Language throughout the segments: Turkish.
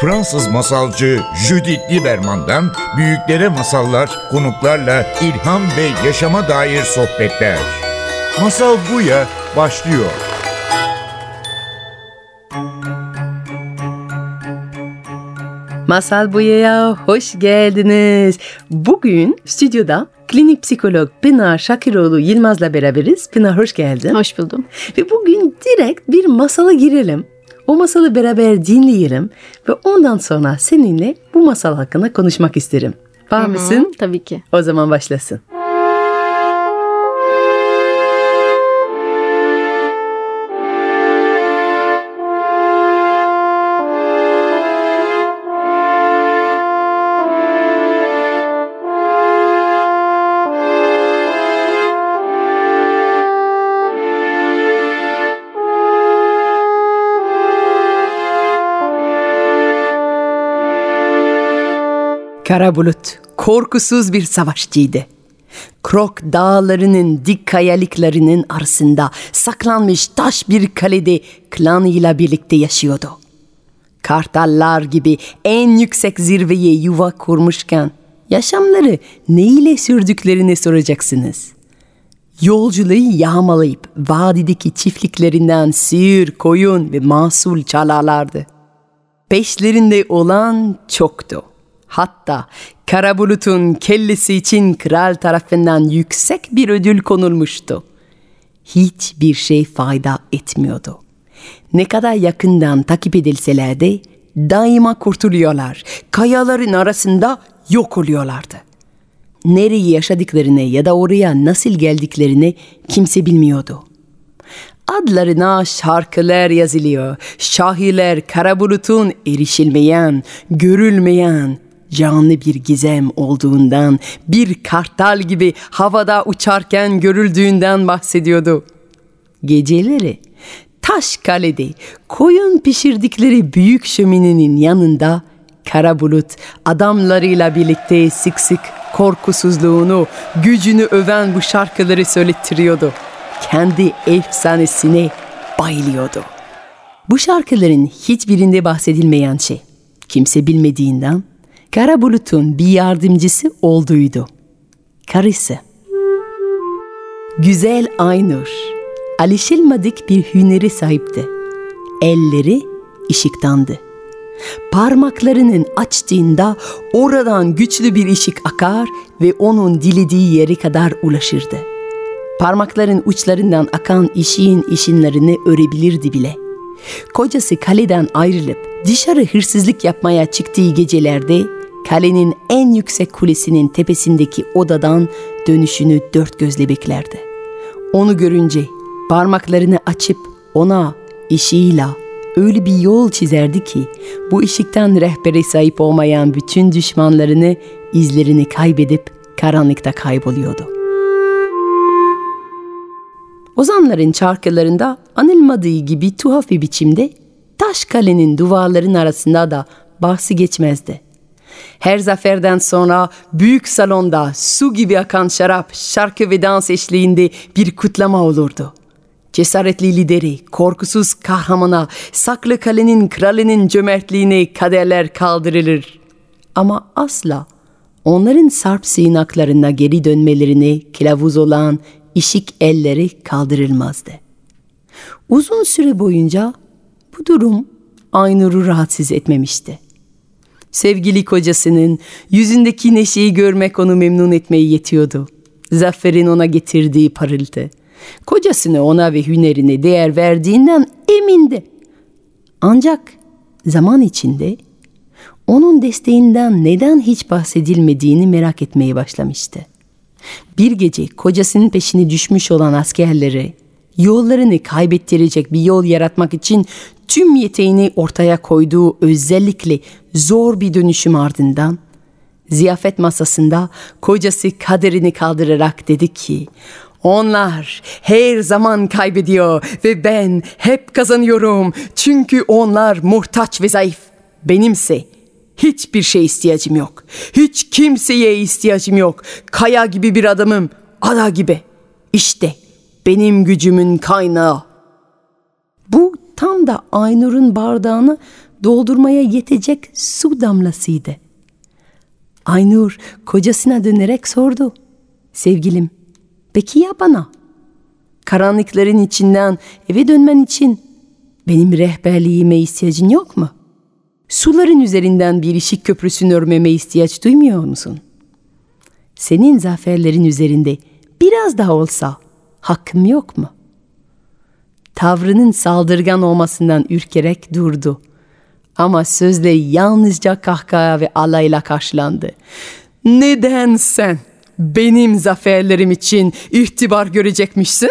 Fransız masalcı Judith Lieberman'dan büyüklere masallar, konuklarla ilham ve yaşama dair sohbetler. Masal Buya başlıyor. Masal Buya'ya hoş geldiniz. Bugün stüdyoda klinik psikolog Pınar Şakiroğlu Yılmaz'la beraberiz. Pınar hoş geldin. Hoş buldum. Ve bugün direkt bir masala girelim. O masalı beraber dinleyelim ve ondan sonra seninle bu masal hakkında konuşmak isterim. Var mısın? Tabii ki. O zaman başlasın. Kara bulut korkusuz bir savaşçıydı. Krok dağlarının dik kayalıklarının arasında saklanmış taş bir kalede klanıyla birlikte yaşıyordu. Kartallar gibi en yüksek zirveye yuva kurmuşken yaşamları ne ile sürdüklerini soracaksınız. Yolculuğu yağmalayıp vadideki çiftliklerinden sığır, koyun ve mahsul çalarlardı. Peşlerinde olan çoktu. Hatta kara bulutun kellesi için kral tarafından yüksek bir ödül konulmuştu. Hiçbir şey fayda etmiyordu. Ne kadar yakından takip edilseler de daima kurtuluyorlar. Kayaların arasında yok oluyorlardı. Nereye yaşadıklarını ya da oraya nasıl geldiklerini kimse bilmiyordu. Adlarına şarkılar yazılıyor. Şahiler kara bulutun erişilmeyen, görülmeyen, canlı bir gizem olduğundan, bir kartal gibi havada uçarken görüldüğünden bahsediyordu. Geceleri taş kalede koyun pişirdikleri büyük şöminenin yanında kara bulut adamlarıyla birlikte sık sık korkusuzluğunu, gücünü öven bu şarkıları söylettiriyordu. Kendi efsanesine bayılıyordu. Bu şarkıların hiçbirinde bahsedilmeyen şey, kimse bilmediğinden Kara Bulut'un bir yardımcısı olduğuydu. Karısı. Güzel Aynur, alışılmadık bir hüneri sahipti. Elleri ışıktandı. Parmaklarının açtığında oradan güçlü bir ışık akar ve onun dilediği yere kadar ulaşırdı. Parmakların uçlarından akan ışığın ışınlarını örebilirdi bile. Kocası kaleden ayrılıp dışarı hırsızlık yapmaya çıktığı gecelerde kalenin en yüksek kulesinin tepesindeki odadan dönüşünü dört gözle beklerdi. Onu görünce parmaklarını açıp ona ışığıyla öyle bir yol çizerdi ki bu ışıktan rehbere sahip olmayan bütün düşmanlarını izlerini kaybedip karanlıkta kayboluyordu. Ozanların şarkılarında anılmadığı gibi tuhaf bir biçimde taş kalenin duvarların arasında da bahsi geçmezdi. Her zaferden sonra büyük salonda su gibi akan şarap, şarkı ve dans eşliğinde bir kutlama olurdu. Cesaretli lideri, korkusuz kahramana, saklı kalenin kralinin cömertliğine kaderler kaldırılır. Ama asla onların sarp sığınaklarına geri dönmelerine kılavuz olan işik elleri kaldırılmazdı. Uzun süre boyunca bu durum Aynur'u rahatsız etmemişti. Sevgili kocasının yüzündeki neşeyi görmek onu memnun etmeyi yetiyordu. Zafer'in ona getirdiği parıltı. Kocasını ona ve hünerine değer verdiğinden emindi. Ancak zaman içinde onun desteğinden neden hiç bahsedilmediğini merak etmeye başlamıştı. Bir gece kocasının peşine düşmüş olan askerleri yollarını kaybettirecek bir yol yaratmak için tüm yeteğini ortaya koyduğu özellikle zor bir dönüşüm ardından ziyafet masasında kocası kaderini kaldırarak dedi ki onlar her zaman kaybediyor ve ben hep kazanıyorum. Çünkü onlar muhtaç ve zayıf. Benimse hiçbir şey ihtiyacım yok. Hiç kimseye ihtiyacım yok. Kaya gibi bir adamım, ada gibi. İşte benim gücümün kaynağı. Bu tam da Aynur'un bardağını doldurmaya yetecek su damlasıydı. Aynur kocasına dönerek sordu. Sevgilim, peki ya bana? Karanlıkların içinden eve dönmen için benim rehberliğime ihtiyacın yok mu? Suların üzerinden bir ışık köprüsünü örmeme ihtiyaç duymuyor musun? Senin zaferlerin üzerinde biraz daha olsa hakkım yok mu? Tavrının saldırgan olmasından ürkerek durdu. Ama sözle yalnızca kahkaha ve alayla karşılandı. Neden sen benim zaferlerim için ihtibar görecekmişsin?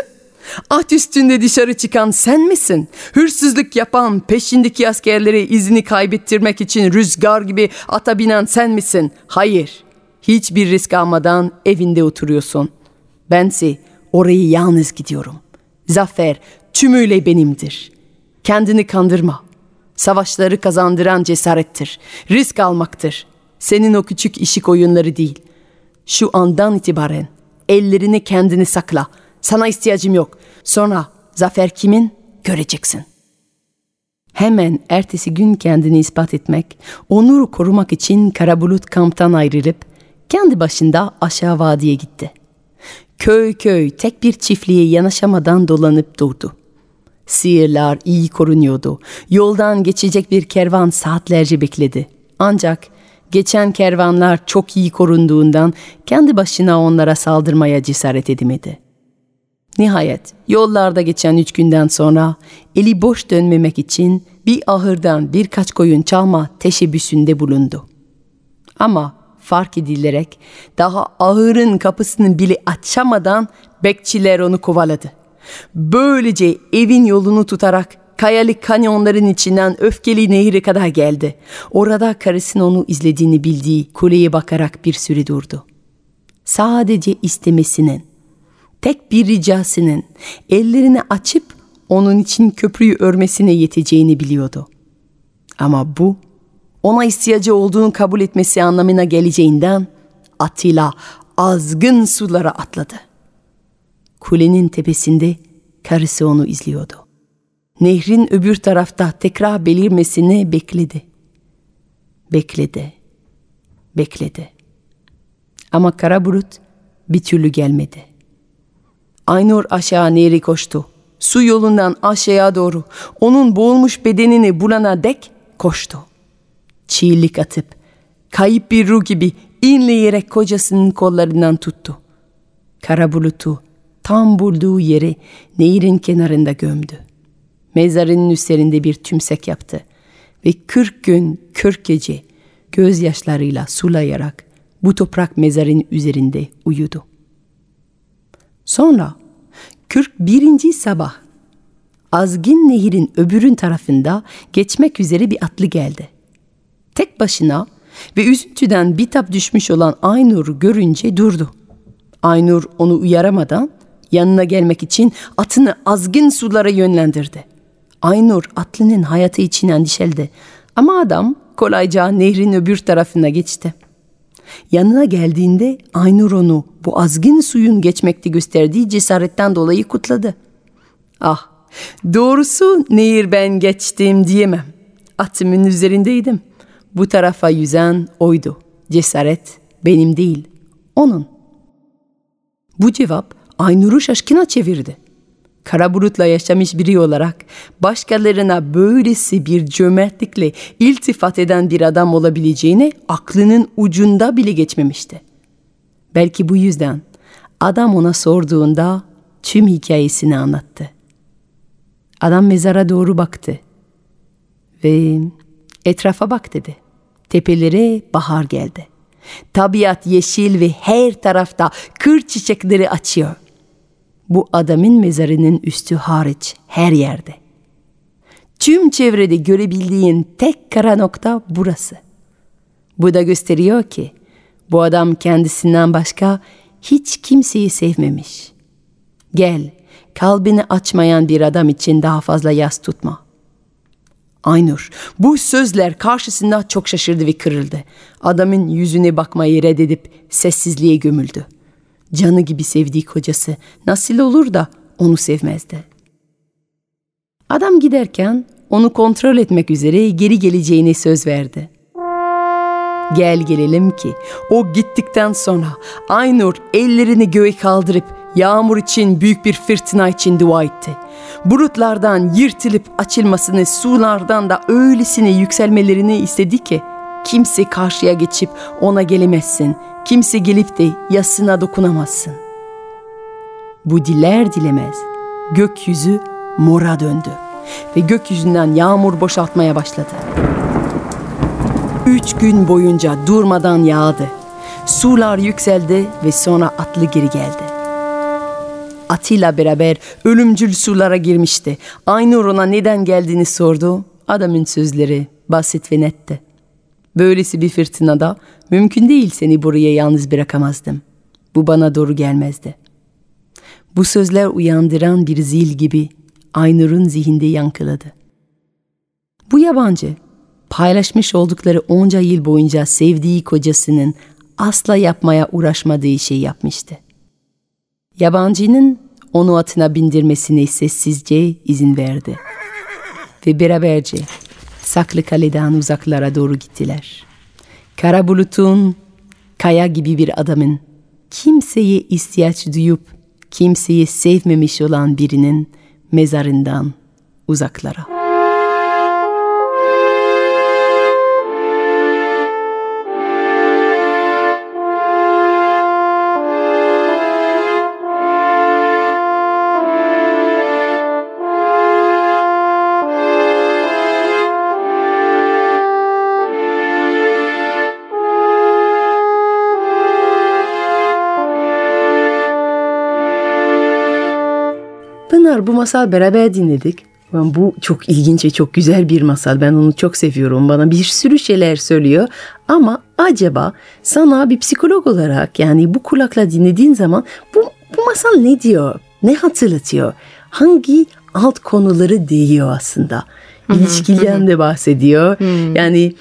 At üstünde dışarı çıkan sen misin? Hırsızlık yapan, peşindeki askerleri izini kaybettirmek için rüzgar gibi ata binen sen misin? Hayır. Hiçbir risk almadan evinde oturuyorsun. Bense orayı yalnız gidiyorum. Zafer tümüyle benimdir. Kendini kandırma. Savaşları kazandıran cesarettir. Risk almaktır. Senin o küçük işik oyunları değil. Şu andan itibaren ellerini kendini sakla. Sana ihtiyacım yok. Sonra zafer kimin göreceksin. Hemen ertesi gün kendini ispat etmek, onuru korumak için Karabulut kamptan ayrılıp kendi başında aşağı vadiye gitti. Köy köy tek bir çiftliğe yanaşamadan dolanıp durdu. Sihirler iyi korunuyordu. Yoldan geçecek bir kervan saatlerce bekledi. Ancak geçen kervanlar çok iyi korunduğundan kendi başına onlara saldırmaya cesaret edemedi. Nihayet yollarda geçen üç günden sonra eli boş dönmemek için bir ahırdan birkaç koyun çalma teşebbüsünde bulundu. Ama fark edilerek daha ahırın kapısını bile açamadan bekçiler onu kovaladı. Böylece evin yolunu tutarak kayalık kanyonların içinden öfkeli nehri kadar geldi. Orada karısının onu izlediğini bildiği kuleye bakarak bir süre durdu. Sadece istemesinin, tek bir ricasının ellerini açıp onun için köprüyü örmesine yeteceğini biliyordu. Ama bu ona ihtiyacı olduğunu kabul etmesi anlamına geleceğinden atıyla azgın sulara atladı. Kulenin tepesinde karısı onu izliyordu. Nehrin öbür tarafta tekrar belirmesini bekledi. Bekledi. Bekledi. Ama kara bulut bir türlü gelmedi. Aynur aşağı nehri koştu. Su yolundan aşağıya doğru onun boğulmuş bedenini bulana dek koştu. Çiğlik atıp kayıp bir ruh gibi inleyerek kocasının kollarından tuttu. Kara bulutu tam bulduğu yeri nehirin kenarında gömdü. Mezarının üzerinde bir tümsek yaptı ve kırk gün kırk gece gözyaşlarıyla sulayarak bu toprak mezarın üzerinde uyudu. Sonra 41. sabah Azgin Nehir'in öbürün tarafında geçmek üzere bir atlı geldi. Tek başına ve üzüntüden bitap düşmüş olan Aynur'u görünce durdu. Aynur onu uyaramadan yanına gelmek için atını azgın sulara yönlendirdi. Aynur atlının hayatı için endişeldi ama adam kolayca nehrin öbür tarafına geçti. Yanına geldiğinde Aynur onu bu azgın suyun geçmekte gösterdiği cesaretten dolayı kutladı. Ah, doğrusu nehir ben geçtim diyemem. Atımın üzerindeydim. Bu tarafa yüzen oydu. Cesaret benim değil, onun. Bu cevap Aynur'u şaşkına çevirdi. Kara bulutla yaşamış biri olarak başkalarına böylesi bir cömertlikle iltifat eden bir adam olabileceğini aklının ucunda bile geçmemişti. Belki bu yüzden adam ona sorduğunda tüm hikayesini anlattı. Adam mezara doğru baktı ve etrafa bak dedi. Tepelere bahar geldi. Tabiat yeşil ve her tarafta kır çiçekleri açıyor. Bu adamın mezarının üstü hariç her yerde. Tüm çevrede görebildiğin tek kara nokta burası. Bu da gösteriyor ki bu adam kendisinden başka hiç kimseyi sevmemiş. Gel, kalbini açmayan bir adam için daha fazla yas tutma. Aynur, bu sözler karşısında çok şaşırdı ve kırıldı. Adamın yüzüne bakmayı reddedip sessizliğe gömüldü. Canı gibi sevdiği kocası nasıl olur da onu sevmezdi. Adam giderken onu kontrol etmek üzere geri geleceğine söz verdi. Gel gelelim ki o gittikten sonra Aynur ellerini göğe kaldırıp yağmur için büyük bir fırtına için dua etti. Bulutlardan yırtılıp açılmasını, sulardan da öylesine yükselmelerini istedi ki kimse karşıya geçip ona gelemezsin, kimse gelip de yasına dokunamazsın. Bu diler dilemez gökyüzü mora döndü ve gökyüzünden yağmur boşaltmaya başladı. Üç gün boyunca durmadan yağdı. Sular yükseldi ve sonra atlı geri geldi. Atıyla beraber ölümcül sulara girmişti. Aynur ona neden geldiğini sordu. Adamın sözleri basit ve netti. Böylesi bir fırtınada mümkün değil seni buraya yalnız bırakamazdım. Bu bana doğru gelmezdi. Bu sözler uyandıran bir zil gibi Aynur'un zihinde yankıladı. Bu yabancı paylaşmış oldukları onca yıl boyunca sevdiği kocasının asla yapmaya uğraşmadığı şey yapmıştı. Yabancının onu atına bindirmesine sessizce izin verdi. Ve beraberce saklı kaleden uzaklara doğru gittiler. Kara bulutun, kaya gibi bir adamın, kimseye ihtiyaç duyup kimseyi sevmemiş olan birinin mezarından uzaklara. Pınar bu masal beraber dinledik. Ben bu çok ilginç ve çok güzel bir masal. Ben onu çok seviyorum. Bana bir sürü şeyler söylüyor. Ama acaba sana bir psikolog olarak yani bu kulakla dinlediğin zaman bu, bu masal ne diyor? Ne hatırlatıyor? Hangi alt konuları değiyor aslında? İlişkiden de bahsediyor. Yani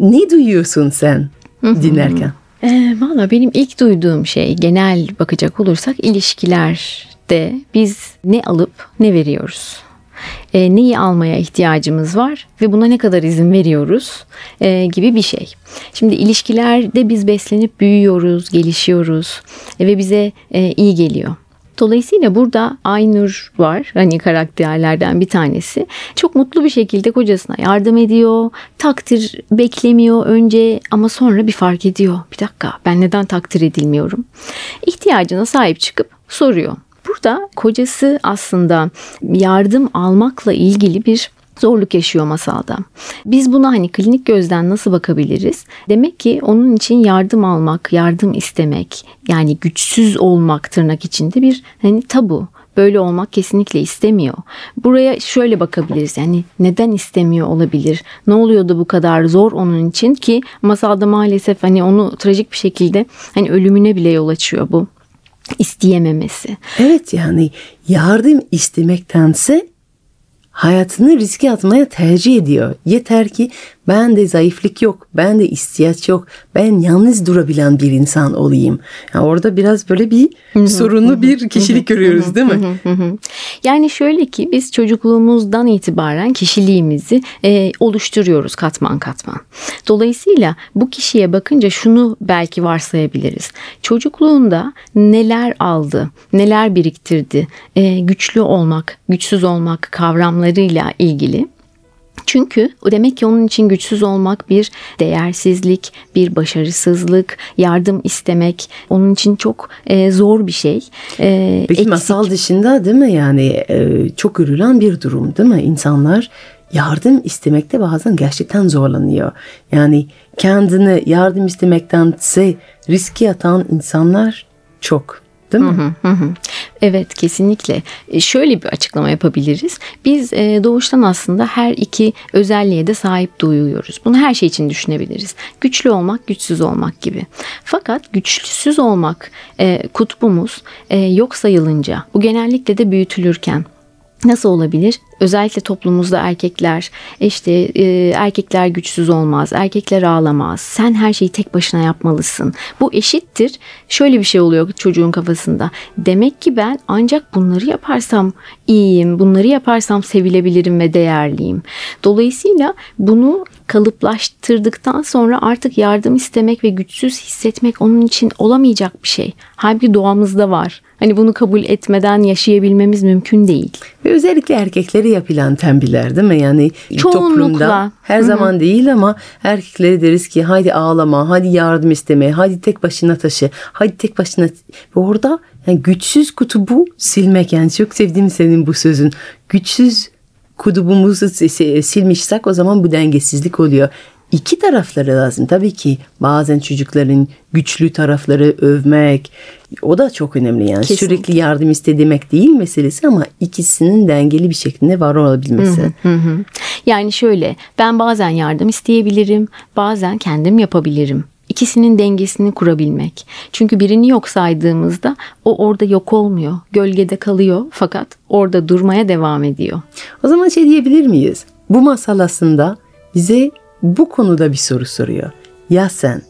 ne duyuyorsun sen dinlerken? E, Valla benim ilk duyduğum şey genel bakacak olursak ilişkilerde biz ne alıp ne veriyoruz. E, neyi almaya ihtiyacımız var ve buna ne kadar izin veriyoruz e, gibi bir şey. Şimdi ilişkilerde biz beslenip büyüyoruz, gelişiyoruz e, ve bize e, iyi geliyor. Dolayısıyla burada Aynur var. Hani karakterlerden bir tanesi. Çok mutlu bir şekilde kocasına yardım ediyor. Takdir beklemiyor önce ama sonra bir fark ediyor. Bir dakika ben neden takdir edilmiyorum? İhtiyacına sahip çıkıp soruyor. Burada kocası aslında yardım almakla ilgili bir zorluk yaşıyor masalda. Biz buna hani klinik gözden nasıl bakabiliriz? Demek ki onun için yardım almak, yardım istemek, yani güçsüz olmak tırnak içinde bir hani tabu. Böyle olmak kesinlikle istemiyor. Buraya şöyle bakabiliriz. Yani neden istemiyor olabilir? Ne oluyor da bu kadar zor onun için ki masalda maalesef hani onu trajik bir şekilde hani ölümüne bile yol açıyor bu isteyememesi. Evet yani yardım istemektense hayatını riske atmaya tercih ediyor. Yeter ki ben de zayıflık yok, ben de ihtiyaç yok, ben yalnız durabilen bir insan olayım. Yani orada biraz böyle bir sorunlu bir kişilik görüyoruz değil mi? Yani şöyle ki biz çocukluğumuzdan itibaren kişiliğimizi e, oluşturuyoruz katman katman. Dolayısıyla bu kişiye bakınca şunu belki varsayabiliriz. Çocukluğunda neler aldı, neler biriktirdi, e, güçlü olmak, güçsüz olmak kavramlarıyla ilgili çünkü demek ki onun için güçsüz olmak bir değersizlik, bir başarısızlık, yardım istemek onun için çok e, zor bir şey. E, Peki eksik. masal dışında değil mi yani e, çok görülen bir durum değil mi? İnsanlar yardım istemekte bazen gerçekten zorlanıyor. Yani kendini yardım istemektense riske atan insanlar çok. Değil mi? Hı hı hı. Evet kesinlikle. E, şöyle bir açıklama yapabiliriz. Biz e, doğuştan aslında her iki özelliğe de sahip duyuyoruz. Bunu her şey için düşünebiliriz. Güçlü olmak, güçsüz olmak gibi. Fakat güçsüz olmak e, kutbumuz yok sayılınca bu genellikle de büyütülürken Nasıl olabilir? Özellikle toplumumuzda erkekler işte e, erkekler güçsüz olmaz, erkekler ağlamaz. Sen her şeyi tek başına yapmalısın. Bu eşittir. Şöyle bir şey oluyor çocuğun kafasında. Demek ki ben ancak bunları yaparsam iyiyim, bunları yaparsam sevilebilirim ve değerliyim. Dolayısıyla bunu kalıplaştırdıktan sonra artık yardım istemek ve güçsüz hissetmek onun için olamayacak bir şey. Halbuki doğamızda var. Hani bunu kabul etmeden yaşayabilmemiz mümkün değil. Ve özellikle erkekleri yapılan tembihler değil mi? Yani Çoğunlukla. toplumda her Hı hı. zaman değil ama erkeklere deriz ki hadi ağlama, hadi yardım isteme, hadi tek başına taşı, hadi tek başına. Ve orada yani güçsüz kutubu silmek yani çok sevdiğim senin bu sözün. Güçsüz kutubumuzu si- si- silmişsek o zaman bu dengesizlik oluyor. İki tarafları lazım. Tabii ki bazen çocukların güçlü tarafları övmek o da çok önemli yani. Kesinlikle. Sürekli yardım iste demek değil meselesi ama ikisinin dengeli bir şekilde var olabilmesi. Hı hı. Yani şöyle ben bazen yardım isteyebilirim, bazen kendim yapabilirim. İkisinin dengesini kurabilmek. Çünkü birini yok saydığımızda o orada yok olmuyor. Gölgede kalıyor fakat orada durmaya devam ediyor. O zaman şey diyebilir miyiz? Bu masal aslında bize bu konuda bir soru soruyor. Ya sen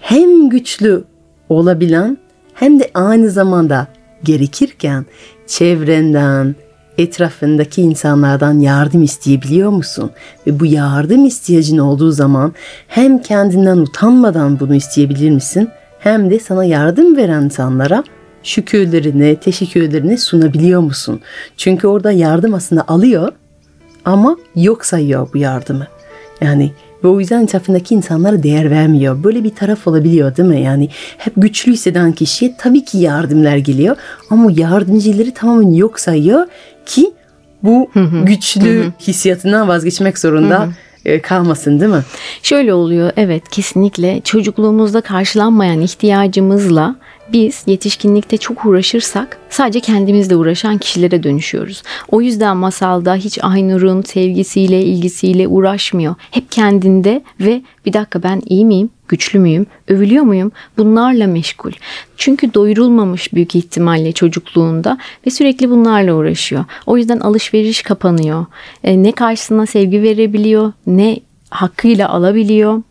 hem güçlü olabilen hem de aynı zamanda gerekirken çevrenden, etrafındaki insanlardan yardım isteyebiliyor musun? Ve bu yardım ihtiyacın olduğu zaman hem kendinden utanmadan bunu isteyebilir misin? Hem de sana yardım veren insanlara şükürlerini, teşekkürlerini sunabiliyor musun? Çünkü orada yardım aslında alıyor ama yok sayıyor bu yardımı. Yani ve o yüzden etrafındaki insanlara değer vermiyor. Böyle bir taraf olabiliyor değil mi? Yani hep güçlü hisseden kişiye tabii ki yardımlar geliyor ama yardımcıları tamamen yok sayıyor ki bu güçlü hissiyatından vazgeçmek zorunda e, kalmasın değil mi? Şöyle oluyor evet kesinlikle çocukluğumuzda karşılanmayan ihtiyacımızla biz yetişkinlikte çok uğraşırsak sadece kendimizle uğraşan kişilere dönüşüyoruz. O yüzden masalda hiç Aynur'un sevgisiyle, ilgisiyle uğraşmıyor. Hep kendinde ve bir dakika ben iyi miyim, güçlü müyüm, övülüyor muyum bunlarla meşgul. Çünkü doyurulmamış büyük ihtimalle çocukluğunda ve sürekli bunlarla uğraşıyor. O yüzden alışveriş kapanıyor. E, ne karşısına sevgi verebiliyor ne hakkıyla alabiliyor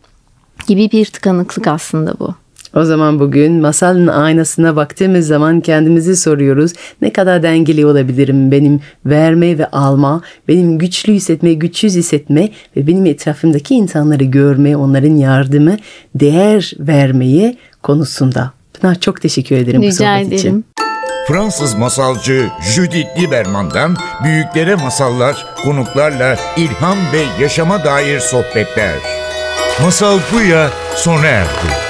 gibi bir tıkanıklık aslında bu. O zaman bugün masalın aynasına baktığımız zaman kendimizi soruyoruz. Ne kadar dengeli olabilirim benim verme ve alma, benim güçlü hissetme, güçsüz hissetme ve benim etrafımdaki insanları görme, onların yardımı, değer vermeye konusunda. Pınar çok teşekkür ederim bu Rica sohbet ederim. için. Fransız masalcı Judith Lieberman'dan büyüklere masallar, konuklarla ilham ve yaşama dair sohbetler. Masal Buya sona erdi.